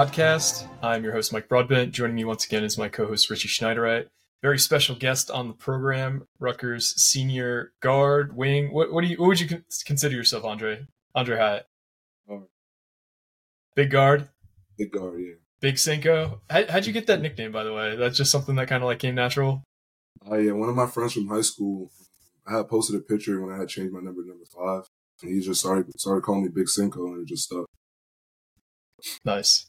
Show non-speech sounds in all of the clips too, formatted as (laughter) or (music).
Podcast. I'm your host, Mike Broadbent. Joining me once again is my co-host, Richie Schneiderite. Very special guest on the program, Rutgers senior guard, wing. What, what do you? What would you consider yourself, Aundre? Aundre Hyatt. Guard. Big guard, Big guard, yeah. big Cinco. How, how'd you get that nickname, by the way? That's just something that kind of like came natural. Uh, yeah, one of my friends from high school, I had posted a picture when I had changed my number to number five. And he just started started calling me Big Cinco and it just stuck. Nice.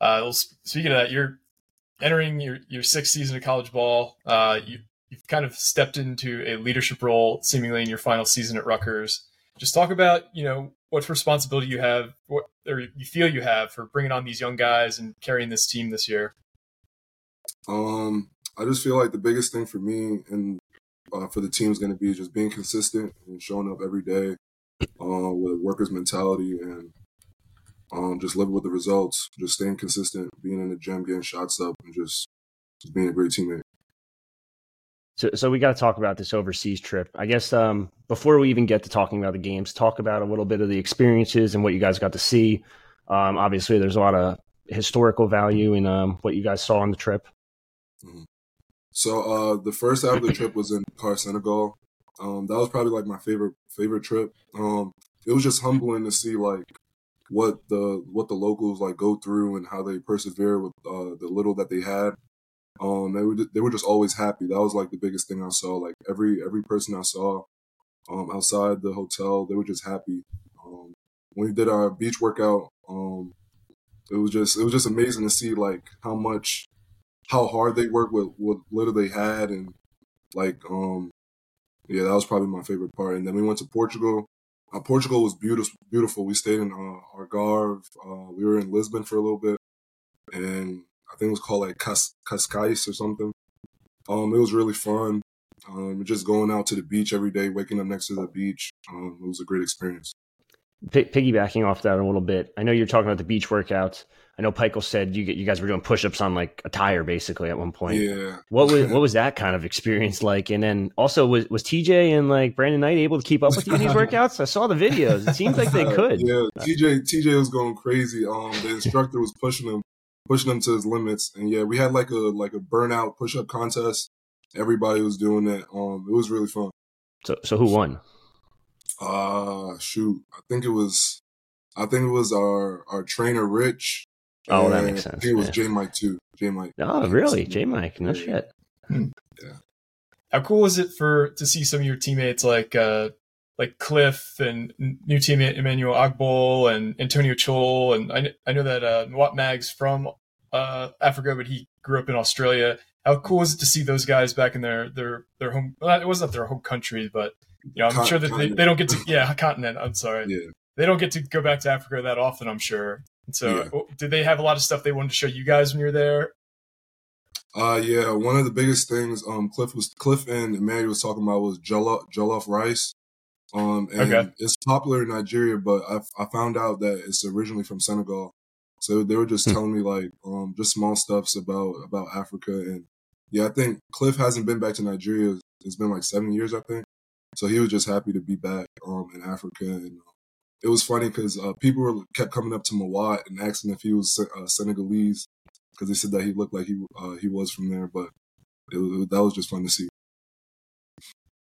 Uh, well, speaking of that, you're entering your, your sixth season of college ball. Uh, you, you've kind of stepped into a leadership role, seemingly in your final season at Rutgers. Just talk about, you know, what responsibility you have, what or you feel you have for bringing on these young guys and carrying this team this year. Um, I just feel like the biggest thing for me and uh, for the team is going to be just being consistent and showing up every day uh, with a workers' mentality and um, just living with the results, just staying consistent, being in the gym, getting shots up, and just, just being a great teammate. So, so we got to talk about this overseas trip. I guess um, before we even get to talking about the games, talk about a little bit of the experiences and what you guys got to see. Um, obviously, there's a lot of historical value in um, what you guys saw on the trip. So uh, the first half of the trip was in Car, Senegal. Um, that was probably like my favorite favorite trip. Um, it was just humbling to see like what the what the locals like go through and how they persevere with uh, the little that they had. Um, they were they were just always happy. That was like the biggest thing I saw. Like every every person I saw um, outside the hotel, they were just happy. Um, when we did our beach workout, um, it was just it was just amazing to see like how much how hard they worked with what little they had and like um yeah that was probably my favorite part and then we went to portugal uh, portugal was beautiful beautiful. We stayed in uh, algarve. Uh, we were in lisbon for a little bit. And i think it was called like Cas- cascais or something. Um it was really fun. Um just going out to the beach every day waking up next to the beach. Um it was a great experience P- piggybacking off that a little bit, I know you're talking about the beach workouts. I know Pikiell said you get, you guys were doing push-ups on like a tire basically at one point. yeah What was what was that kind of experience like? And then also was was TJ and like Brandon Knight able to keep up with you in these (laughs) workouts? I saw the videos. It seems like they (laughs) could. Yeah, TJ TJ was going crazy. Um, the instructor was pushing him, pushing him to his limits, and yeah, we had like a like a burnout push up contest. Everybody was doing it. Um, it was really fun. So so who won? Uh shoot, I think it was, I think it was our our trainer Rich. Oh, that and makes I sense, think it was yeah. J Mike too. J Mike. Oh, really? J Mike, no shit. How cool is it for to see some of your teammates like uh, like Cliff and new teammate Emmanuel Ogbole and Antonio Chol and I, I know that uh, Mawot Mag's from uh, Africa, but he grew up in Australia. How cool is it to see those guys back in their their their home? Well, it wasn't their home country, but know I'm Con- sure that they, they don't get to yeah continent. I'm sorry, Yeah. they don't get to go back to Africa that often. I'm sure. And so, Yeah. did they have a lot of stuff they wanted to show you guys when you were there? Uh yeah, one of the biggest things um Cliff was Cliff and Emmanuel was talking about was jollof jollof rice. Um and Okay. it's popular in Nigeria, but I I found out that it's originally from Senegal. So they were just Hmm. telling me like um just small stuffs about about Africa and yeah, I think Cliff hasn't been back to Nigeria. It's been like seven years, I think. So he was just happy to be back um in Africa and uh, it was funny because uh, people were kept coming up to Mawot and asking if he was uh, Senegalese because they said that he looked like he uh, he was from there. But it, was- that was just fun to see.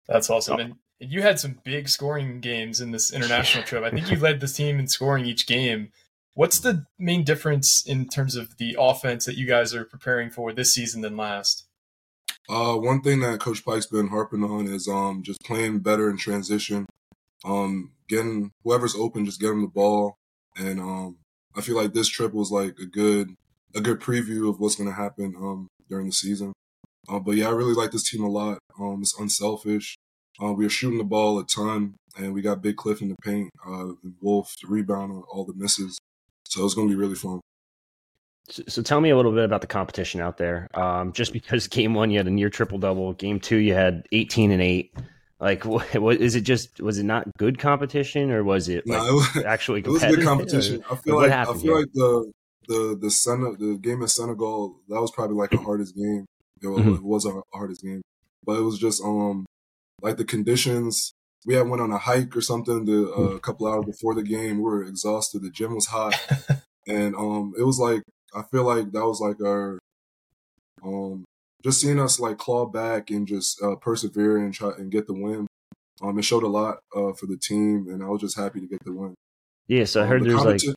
That's awesome. And And you had some big scoring games in this international trip. I think you led the team in scoring each game. What's the main difference in terms of the offense that you guys are preparing for this season than last? Uh, one thing that Coach Pike's been harping on is um just playing better in transition, um getting whoever's open, just get them the ball, and um I feel like this trip was like a good a good preview of what's going to happen um during the season. Uh, but yeah, I really like this team a lot. Um, it's unselfish. Uh, we are shooting the ball a ton, and we got Big Cliff in the paint, uh, Wolf to rebound on all the misses. So it's going to be really fun. So, so, tell me a little bit about the competition out there. Um, just because (laughs) game one you had a near triple double, game two you had eighteen and eight. Like, (laughs) what, what is it? Just was it not good competition, or was it, like, no, it was, actually (laughs) it was good competition? Or, I feel like I feel like the the the Sen- the game in Senegal that was probably like the hardest game. It was, mm-hmm. it was our hardest game, but it was just um like the conditions. We had went on a hike or something the, uh, a couple hours before the game. We were exhausted. The gym was hot, and um it was like I feel like that was like our um just seeing us like claw back and just uh, persevere and try and get the win. Um, it showed a lot uh, for the team, and I was just happy to get the win. Yeah, so I heard um, the there's like,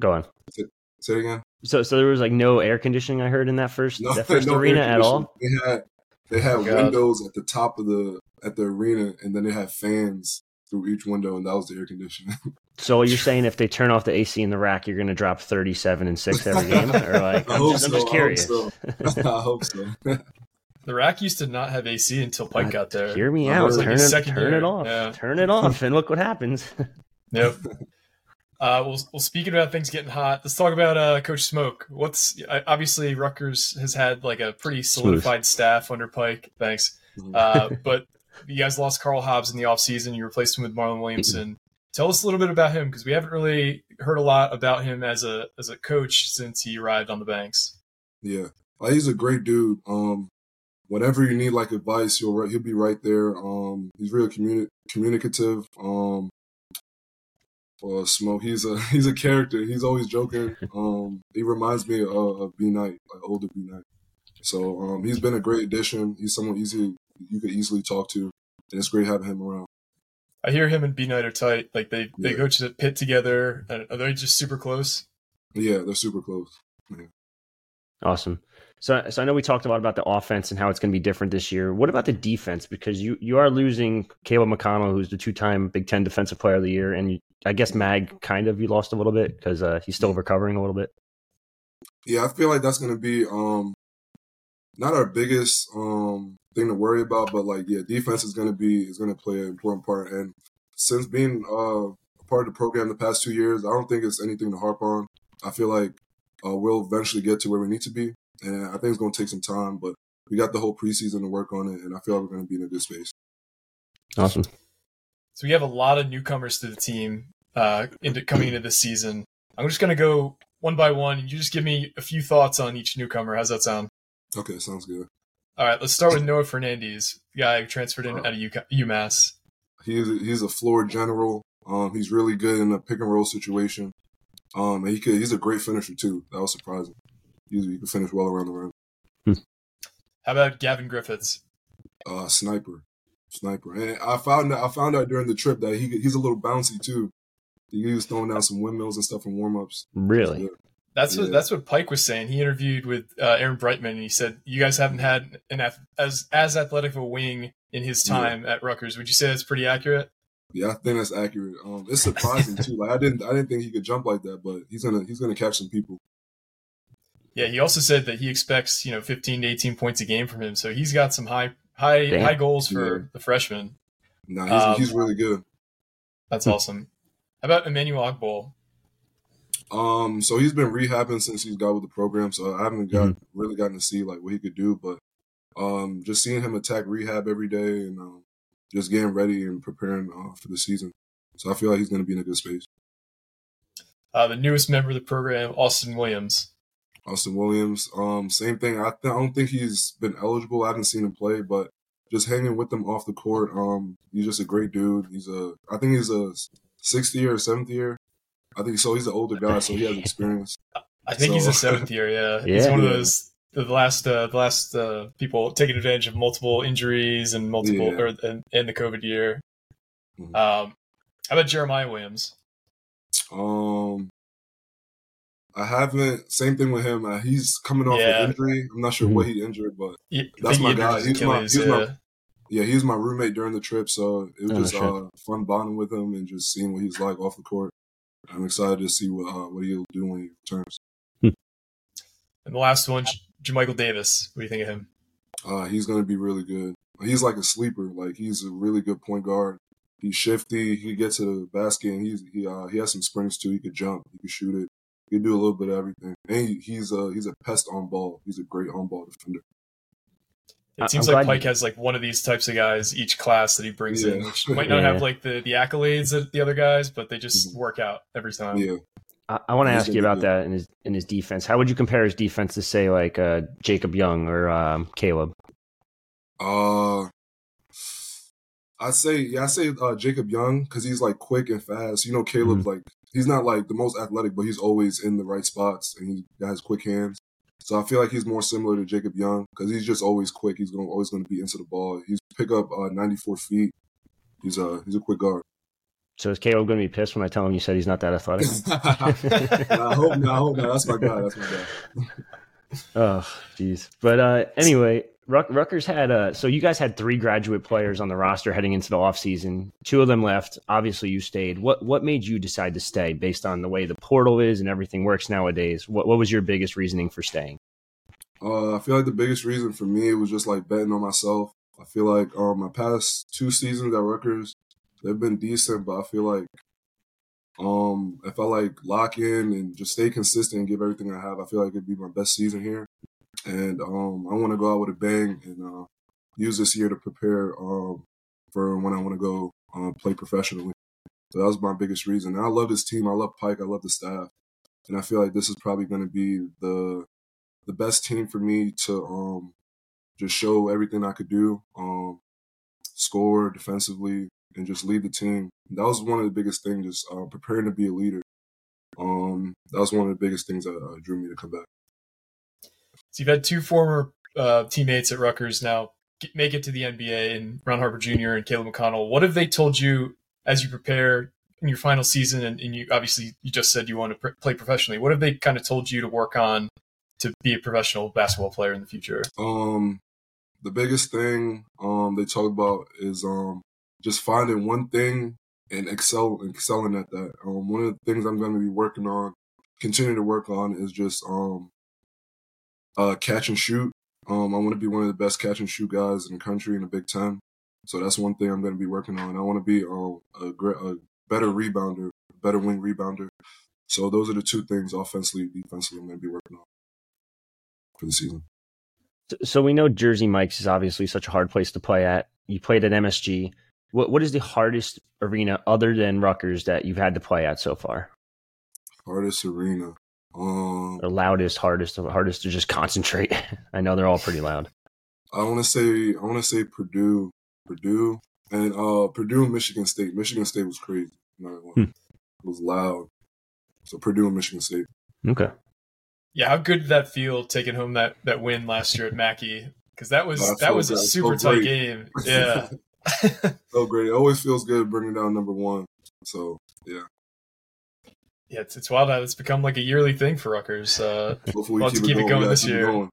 go on. Say, say, it again. So, so there was like no air conditioning. I heard in that first no, that (laughs) first no arena at all. They had they had oh, windows at the top of the at the arena, and then they had fans through each window, and that was the air conditioning. (laughs) so you're saying if they turn off the AC in the RAC, you're going to drop 37 and six every game, or like? (laughs) I'm, just, so, I'm just, curious. (laughs) I hope so. the RAC used to not have AC until Pike uh, got there. Hear me out. Turn, it, turn it off. Yeah. Turn it off, and look what happens. yep. Uh, well, well, speaking about things getting hot, let's talk about uh, Coach Smoke. What's obviously Rutgers has had like a pretty solidified Smooth. staff under Pike. Thanks, mm-hmm. uh, but (laughs) you guys lost Karl Hobbs in the offseason. You replaced him with Marlon Williamson. Tell us a little bit about him because we haven't really heard a lot about him as a as a coach since he arrived on the banks. Yeah, he's a great dude. Um, whenever you need like advice, he'll he'll be right there. Um, he's really communi- communicative. Um, uh, Smoke. He's a (laughs) he's a character. He's always joking. Um, he reminds me of, of B Knight, like older B Knight. So um, he's been a great addition. He's someone easy you could easily talk to, and it's great having him around. I hear him and B Knight are tight. Like they they yeah. go to the pit together. Are they just super close? Yeah, they're super close. Yeah. Awesome. So, so I know we talked a lot about the offense and how it's going to be different this year. What about the defense? Because you you are losing Caleb McConnell, who's the two time Big Ten Defensive Player of the Year, and you, I guess Mag kind of you lost a little bit because uh, he's still recovering a little bit. Yeah, I feel like that's going to be um, not our biggest um, thing to worry about, but like yeah, defense is going to be is going to play an important part. And since being uh, a part of the program the past two years, I don't think it's anything to harp on. I feel like uh, we'll eventually get to where we need to be, and I think it's going to take some time, but we got the whole preseason to work on it, and I feel like we're going to be in a good space. Awesome. So we have a lot of newcomers to the team uh, into coming into this season. I'm just going to go one by one. and You just give me a few thoughts on each newcomer. How's that sound? Okay, sounds good. All right, let's start with Noah Fernandes, guy who transferred in uh, out of UMass. He's a, he's a floor general. Um, he's really good in a pick and roll situation. Um, and he could, he's a great finisher too. That was surprising. He, he could finish well around the rim. Hmm. How about Gavin Griffiths? Uh, sniper, sniper. And I found out, I found out during the trip that he he's a little bouncy too. He was throwing down some windmills and stuff in warm ups. Really? That's yeah. what that's what Pike was saying. He interviewed with uh, Aaron Brightman, and he said, "You guys haven't had an as as athletic of a wing in his time yeah. at Rutgers." Would you say that's pretty accurate? Yeah, I think that's accurate. Um, it's surprising too. Like I didn't I didn't think he could jump like that, but he's gonna he's gonna catch some people. Yeah, he also said that he expects you know 15 to 18 points a game from him, so he's got some high high Damn. high goals for yeah. the freshman. No, nah, he's, um, he's really good. That's awesome. How about Emmanuel Ogbole? Um, so he's been rehabbing since he's got with the program, so I haven't got mm-hmm. really gotten to see like what he could do, but um, just seeing him attack rehab every day and um, just getting ready and preparing uh, for the season. So I feel like he's going to be in a good space. Uh, the newest member of the program, Austin Williams. Austin Williams, um, same thing. I, th- I don't think he's been eligible. I haven't seen him play, but just hanging with him off the court. Um, he's just a great dude. He's a, I think he's a sixth year or seventh year I think so. He's an older guy, so he has (laughs) experience. I think so. he's a seventh year. Yeah, yeah. (laughs) he's one of those the last uh, the last uh, people taking advantage of multiple injuries and multiple yeah. or and, and, the COVID year. Mhm. Um, how about Jeremiah Williams? Um, I haven't. Same thing with him. Uh, he's coming off Yeah. an injury. I'm not sure what he injured, but Yeah, That's my he guy. injured his He's my- Achilles, he's my- yeah. yeah, he was my roommate during the trip, so it was Oh, just shit. uh, fun bonding with him and just seeing what he's like off the court. I'm excited to see what uh, what he'll do when he returns. And the last one, J- Jamichael Davis. What do you think of him? Uh, he's going to be really good. He's like a sleeper. Like he's a really good point guard. He's shifty. He gets to the basket. And he's he uh, he has some springs too. He could jump. He could shoot it. He could do a little bit of everything. And he, he's a he's a pest on ball. He's a great on ball defender. It seems I'm like glad Pike you- has like one of these types of guys each class that he brings in, which might not Yeah. have like the, the accolades that the other guys, but they just Mhm. work out every time. Yeah. I, I want to ask you about that in his in his defense. How would you compare his defense to say like uh, Jacob Young or um, Caleb? Uh, I say yeah, I say uh, Jacob Young because he's like quick and fast. You know, Caleb's like he's not like the most athletic, but he's always in the right spots and he has quick hands. So I feel like he's more similar to Jacob Young because he's just always quick. He's going always going to be into the ball. He's pick up uh, 94 feet. He's a he's a quick guard. So is Caleb going to be pissed when I tell him you said he's not that athletic? (laughs) I hope not. I hope not. That's my guy. That's my guy. (laughs) Oh, jeez. But uh, anyway, Ruck- Rutgers had uh, so you guys had three graduate players on the roster heading into the offseason. Two of them left. Obviously, you stayed. What what made you decide to stay based on the way the portal is and everything works nowadays? What what was your biggest reasoning for staying? Uh, I feel like the biggest reason for me was just like betting on myself. I feel like um, my past two seasons at Rutgers, they've been decent, but I feel like um, if I like lock in and just stay consistent and give everything I have, I feel like it'd be my best season here. And um, I want to go out with a bang and uh, use this year to prepare um, for when I want to go uh, play professionally. So that was my biggest reason. And I love this team. I love Pike. I love the staff, and I feel like this is probably going to be the the best team for me to um, just show everything I could do, um, score defensively, and just lead the team. That was one of the biggest things, just uh, preparing to be a leader. Um, that was one of the biggest things that uh, drew me to come back. So you've had two former uh, teammates at Rutgers now get, make it to the NBA, and Ron Harper Jr. and Caleb McConnell. What have they told you as you prepare in your final season? And, and you obviously you just said you want to pr- play professionally. What have they kind of told you to work on to be a professional basketball player in the future? Um, the biggest thing um, they talk about is um, just finding one thing and excel excelling at that. Um, one of the things I'm going to be working on, continuing to work on, is just um, uh, catch and shoot. Um, I want to be one of the best catch and shoot guys in the country in the Big Ten. So that's one thing I'm going to be working on. I want to be um, a, a better rebounder, better wing rebounder. So those are the two things, offensively, defensively, I'm going to be working on for the season. So, so we know Jersey Mike's is obviously such a hard place to play at. You played at MSG. What what is the hardest arena other than Rutgers that you've had to play at so far? Hardest arena. Um, The loudest, hardest, hardest to just concentrate. (laughs) I know they're all pretty loud. I want to say I want to say Purdue, Purdue, and uh Purdue and Michigan State. Michigan State was crazy. I'm not gonna lie. Hmm. It was loud. So Purdue and Michigan State. Okay. Yeah, how good did that feel taking home that, that win last year at Mackey? Because that was Oh, I that felt was a super felt tight great. game. (laughs) Yeah. so great. It always feels good bringing down number one. So yeah, Yeah, it's, it's wild how it's become like a yearly thing for Rutgers. Uh, (laughs) hopefully we to keep, keep it going. going this year. going.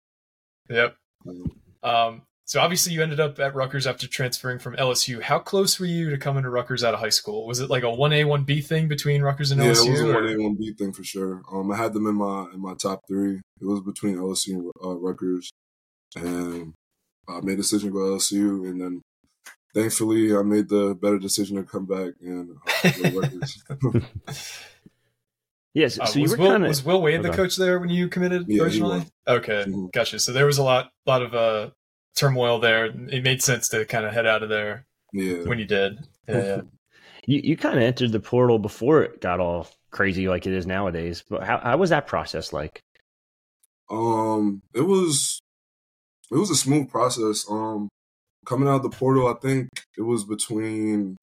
yep. Um, Um, so obviously you ended up at Rutgers after transferring from LSU. How close were you to coming to Rutgers out of high school? Was it like a one A one B thing between Rutgers and Yeah, LSU? it was a one A one B thing for sure. Um, I had them in my in my top three. It was between LSU and uh, Rutgers, and I made a decision to go to LSU, and then thankfully I made the better decision to come back and uh, go to (laughs) Rutgers. (laughs) Yes. Uh, so you was, were Will, kind of was Will Wade the coach there when you committed Yeah, originally? was. Okay, gotcha. So there was a lot, lot of uh, turmoil there. It made sense to kind of head out of there yeah, when you did. Yeah, yeah. (laughs) you, you kind of entered the portal before it got all crazy like it is nowadays. But how how was that process like? Um, it was it was a smooth process. Um, coming out of the portal, I think it was between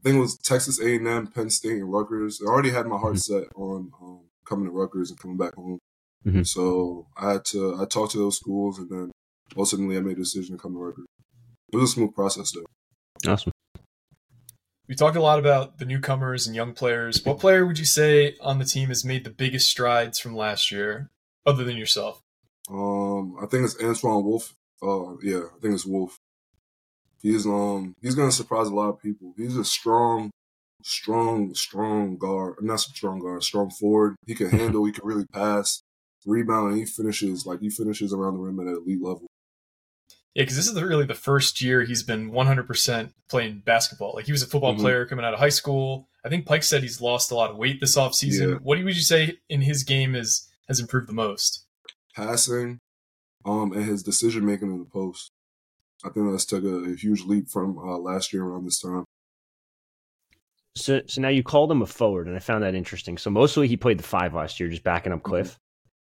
I think it was Texas A and M, Penn State, and Rutgers. I already had my heart set on um, coming to Rutgers and coming back home. Mhm. So I had to I talked to those schools, and then ultimately I made a decision to come to Rutgers. It was a smooth process though. Awesome. we talked a lot about the newcomers and young players. What player would you say on the team has made the biggest strides from last year, other than yourself? Um, I think it's Antwone Wolf. Uh, yeah, I think it's Wolfe. He's um he's gonna surprise a lot of people. He's a strong, strong, strong guard. Not strong guard, strong forward. He can handle. he can really pass, rebound, and he finishes like he finishes around the rim at an elite level. Yeah, because this is really the first year he's been 100% playing basketball. Like he was a football Mhm. player coming out of high school. I think Pike said he's lost a lot of weight this offseason. Yeah. What would you say in his game is has improved the most? Passing, um, and his decision making in the post. I think that's took a, a huge leap from uh, last year around this time. So, so now you called him a forward, and I found that interesting. So mostly he played the five last year, just backing up Cliff.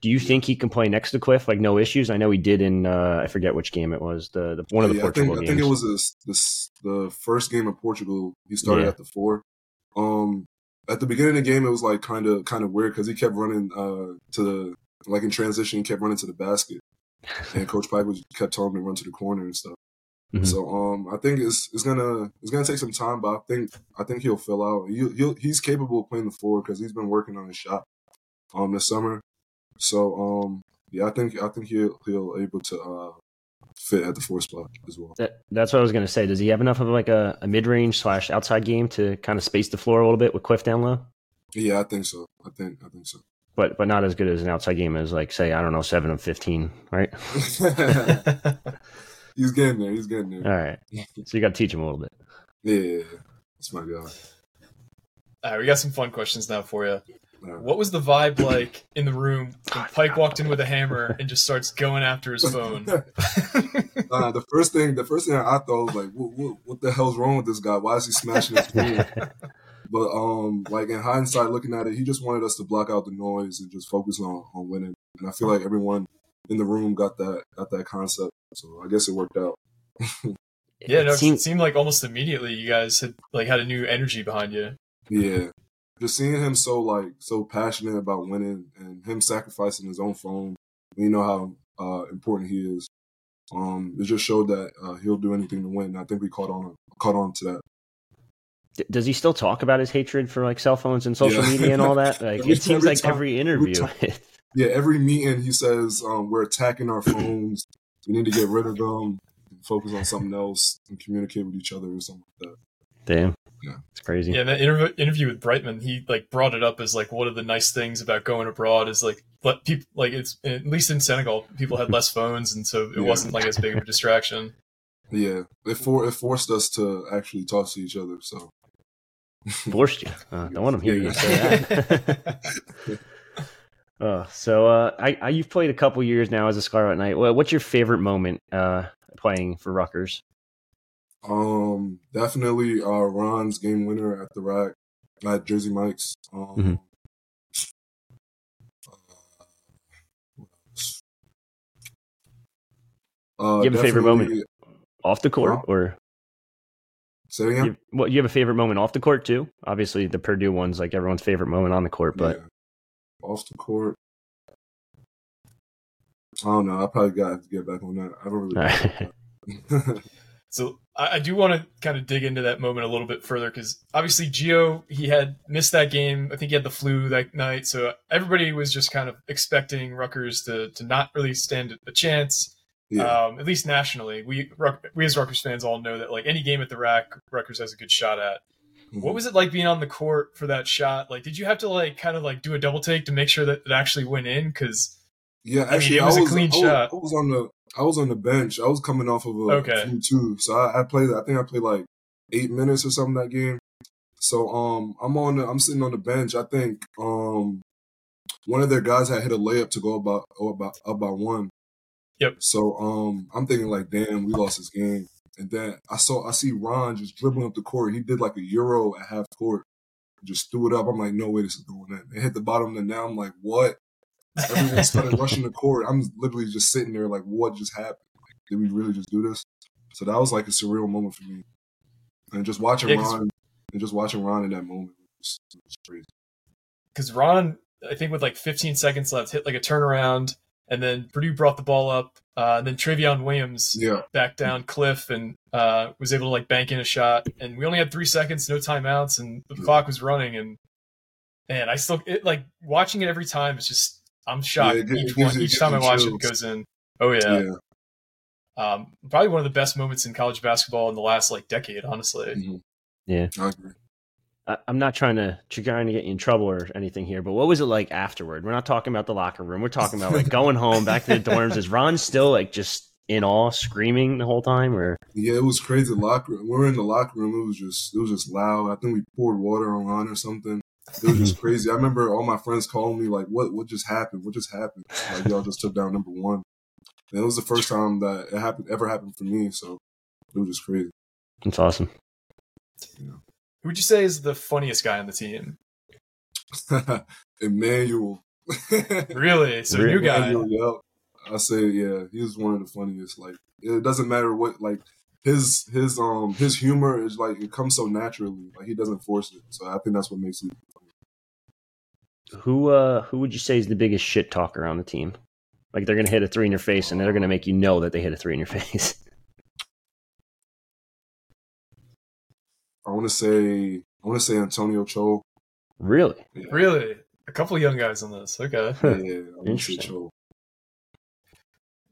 Do you think he can play next to Cliff, like no issues? I know he did in uh, I forget which game it was, the, the one of the Yeah, Portugal I think, games. I think it was this, this the first game in Portugal. He started Yeah. at the four. Um, at the beginning of the game, it was like kind of kind of weird because he kept running uh to the like in transition, he kept running to the basket, (laughs) and Coach Pike was kept telling him to run to the corner and stuff. Mhm. So um, I think it's it's gonna it's gonna take some time, but I think I think he'll fill out. He, he'll he's capable of playing the four because he's been working on his shot um this summer. So um, yeah, I think I think he'll he'll able to uh fit at the four spot as well. That, that's what I was going to say. Does he have enough of like a, a mid range slash outside game to kind of space the floor a little bit with Cliff down low? Yeah, I think so. I think I think so. But but not as good as an outside game as like say I don't know seven of fifteen, right? (laughs) (laughs) he's getting there. He's getting there. All right. (laughs) So you got to teach him a little bit. Yeah, that's my guy. All right, we got some fun questions now for you. What was the vibe like (coughs) in the room when Pike walked in with a hammer and just starts going after his phone? uh, the first thing, the first thing I thought was like, what, what, what the hell's wrong with this guy? Why is he smashing his phone? But um, like in hindsight, looking at it, he just wanted us to block out the noise and just focus on on winning. And I feel like everyone in the room got that got that concept. So I guess it worked out. (laughs) yeah, no, It it seemed- seemed like almost immediately you guys had like had a new energy behind you. Yeah. Just seeing him so like so passionate about winning and him sacrificing his own phone, you know how uh, important he is. Um, it just showed that uh, he'll do anything to win. And I think we caught on caught on to that. D- Does he still talk about his hatred for like cell phones and social Yeah. media and all that? (laughs) Like it seems like time- every every interview. time. (laughs) Yeah, every meeting he says um, we're attacking our phones. We need to get rid of them, focus on something else, and communicate with each other or something like that. Damn. Yeah. It's crazy. Yeah, that interv- interview with Brightman, he like brought it up as like one of the nice things about going abroad is like let people like it's at least in Senegal people had less phones and so it Yeah. wasn't like as big of a distraction. (laughs) Yeah, it for it forced us to actually talk to each other. So (laughs) Forced you. Uh, don't want them hear you Yeah. say that. (laughs) (laughs) Uh, so uh, I, I you've played a couple years now as a Scarlet Knight. Well, what's your favorite moment uh, playing for Rutgers? Um, definitely uh, Ron's game winner at the RAC at Jersey Mike's. Um, Mhm. uh, You have a favorite moment? Off the court, Huh? or Say it again. you, well, you have a favorite moment off the court too? Obviously, the Purdue one's like everyone's favorite moment on the court, but Yeah. off the court. I don't know. I probably got to get back on that. I don't really. All right. (laughs) (laughs) So I, I do want to kind of dig into that moment a little bit further because obviously Geo he had missed that game. I think he had the flu that night, so everybody was just kind of expecting Rutgers to to not really stand a chance. Yeah. Um, at least nationally, we we as Rutgers fans all know that like any game at the RAC, Rutgers has a good shot at. Mhm. What was it like being on the court for that shot? Like, did you have to like kind of like do a double take to make sure that it actually went in? Because Yeah, mean, actually, it I was was, a clean I was, shot. I was on the I was on the bench. I was coming off of a Okay. flu too, so I, I played. I think I played like eight minutes or something that game. So um, I'm on. The, I'm sitting on the bench. I think um, one of their guys had hit a layup to go about oh, about up by one. Yep. So um, I'm thinking like, damn, we lost this game. And then I saw I see Ron just dribbling up the court. He did like a euro at half court, just threw it up. I'm like, no way, this is going in. It hit the bottom of the net. I'm like, what? Everyone started (laughs) rushing the court. I'm literally just sitting there like, what just happened? Like, did we really just do this? So that was like a surreal moment for me. And just watching Yeah, Ron and just watching Ron in that moment was, was crazy. because Ron, I think with like 15 seconds left, hit like a turnaround and then Purdue brought the ball up, uh, and then Trevion Williams Yeah. back down Cliff and uh, was able to like bank in a shot. And we only had three seconds, no timeouts, and the Yeah. clock was running. And and I still it like watching it every time. It's just I'm shocked Yeah, it each it one, you- each gives time I you watch it, it goes in. Oh yeah. Yeah. Um, probably one of the best moments in college basketball in the last like decade, honestly. Mhm. Yeah. I agree. I, I'm not trying to trying to get you in trouble or anything here, but what was it like afterward? We're not talking about the locker room. We're talking about like (laughs) going home, back to the dorms. Is Ron still like just in awe, screaming the whole time, or Yeah, it was crazy. Locker room. We were in the locker room. It was just, it was just loud. I think we poured water on Ron or something. It was just (laughs) crazy. I remember all my friends calling me like, "What? What just happened? What just happened? Like y'all just took down number one." And it was the first time that it happened ever happened for me. So it was just crazy. it's awesome? Who would you say is the funniest guy on the team? (laughs) Emmanuel. (laughs) Really? So Really? new guy. Emmanuel, yep. I say yeah, he was one of the funniest. Like it doesn't matter what like his his um his humor is like it comes so naturally. Like he doesn't force it. So I think that's what makes it. Who uh who would you say is the biggest shit talker on the team? Like they're gonna hit a three in your face, and they're gonna make you know that they hit a three in your (laughs) face. I want to say I want to say Antonio Chol. really? Yeah. Really? A couple of young guys on this. Okay. Yeah, I want to say Interesting. Cho.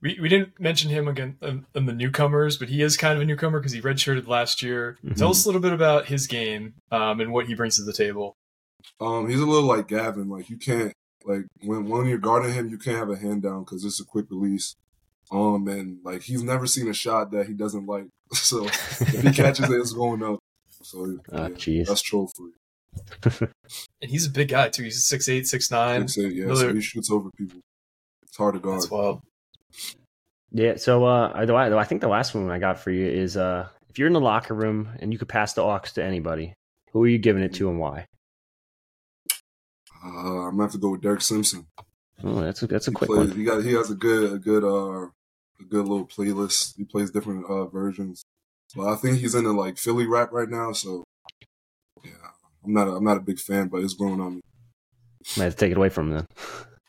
We, we didn't mention him again in, in the newcomers, but he is kind of a newcomer because he redshirted last year. Mhm. Tell us a little bit about his game um, and what he brings to the table. Um, he's a little like Gavin. Like you can't like when when you're guarding him, you can't have a hand down because it's a quick release. Um, and like he's never seen a shot that he doesn't like. (laughs) So if he catches it, it's going up. So Ah, yeah, jeez. that's troll for you. (laughs) And he's a big guy, too. He's 6'8, 6'9. Six, eight, yeah, so he shoots over people. It's hard to guard. That's wild. Yeah. So uh, I, I think the last one I got for you is uh, if you're in the locker room and you could pass the aux to anybody, who are you giving it to and why? Uh, I'm gonna have to go with Derek Simpson. Oh, that's a, that's a He quick plays, one. he got he has a good a good uh a good little playlist. He plays different uh versions. But I think he's into like Philly rap right now, so yeah. I'm not a, I'm not a big fan, but it's growing on me. Might have to take it away from them.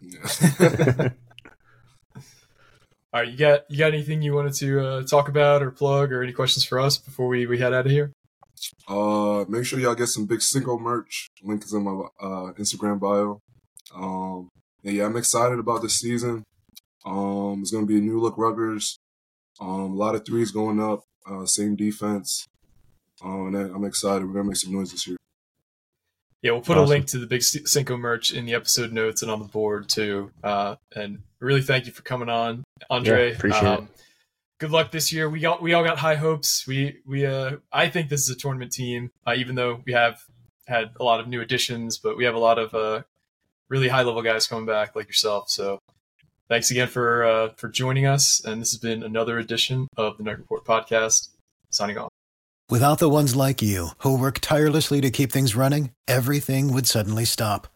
Yeah. (laughs) (laughs) All right, you got you got anything you wanted to uh, talk about or plug or any questions for us before we, we head out of here? uh, make sure y'all get some big Cinco merch. Link is in my uh Instagram bio. Um, and yeah, I'm excited about this season. Um, it's gonna be a new look Ruggers. Um, a lot of threes going up. Uh, same defense. Um, and I'm excited. We're gonna make some noise this year. Yeah, we'll put a link to the Big Cinco merch in the episode notes and on the board too. Uh, and really thank you for coming on, Aundre. Yeah, appreciate it. Good luck this year. We got we all got high hopes. We we uh, I think this is a tournament team, uh, even though we have had a lot of new additions, but we have a lot of uh, really high level guys coming back like yourself. So thanks again for uh, for joining us. And this has been another edition of the Knight Report podcast. Signing off. Without the ones like you, who work tirelessly to keep things running, everything would suddenly stop.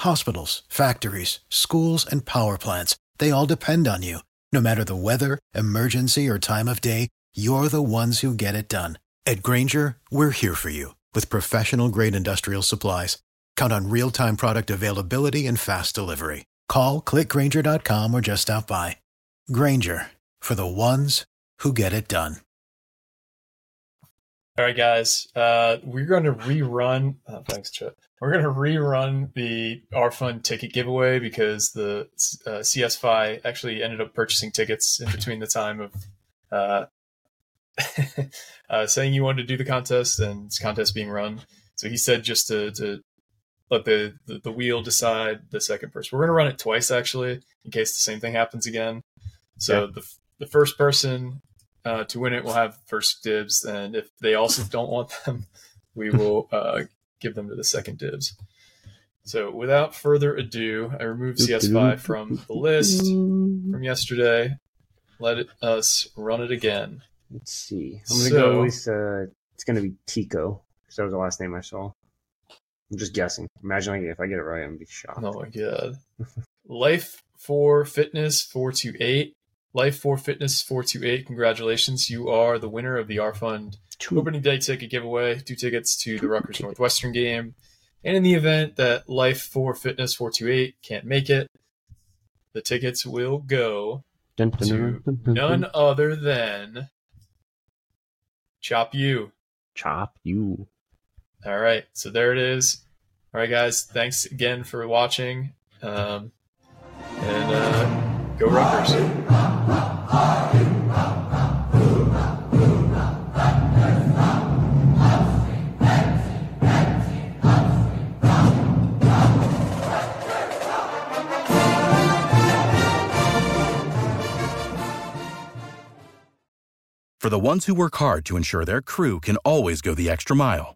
Hospitals, factories, schools, and power plants, they all depend on you. No matter the weather, emergency, or time of day, you're the ones who get it done. At Grainger, we're here for you with professional grade industrial supplies. Count on real time product availability and fast delivery. Call clickgrainger.com or just stop by. Grainger for the ones who get it done. All right, guys. Uh, we're going to rerun. Oh, thanks, Chip. We're going to rerun the RFund ticket giveaway because the uh, CSFI actually ended up purchasing tickets in between the time of uh, (laughs) uh, saying you wanted to do the contest and this contest being run. So he said just to, to let the, the, the wheel decide the second person. We're going to run it twice, actually, in case the same thing happens again. So Yeah. the, the first person uh, to win it will have first dibs, and if they also (laughs) don't want them, we will uh, give them to the second dibs. So, without further ado, I remove CS5 from the list from yesterday. Let it, us run it again. Let's see. I'm gonna So- go with uh, it's gonna be Tico because that was the last name I saw. I'm just guessing. Imagine like, if I get it right, I'm gonna be shocked. Oh my god. (laughs) Life for Fitness 428. Life for Fitness 428. Congratulations. You are the winner of the RFund Two. opening day ticket giveaway. Two tickets to the Rutgers Northwestern game. And in the event that Life for Fitness 428 can't make it, the tickets will go Dun, dun, to dun, dun, dun, none dun. other than Chop You. Chop you. All right, so there it is. All right, guys, thanks again for watching. Um, and uh, go Rutgers. For the ones who work hard to ensure their crew can always go the extra mile,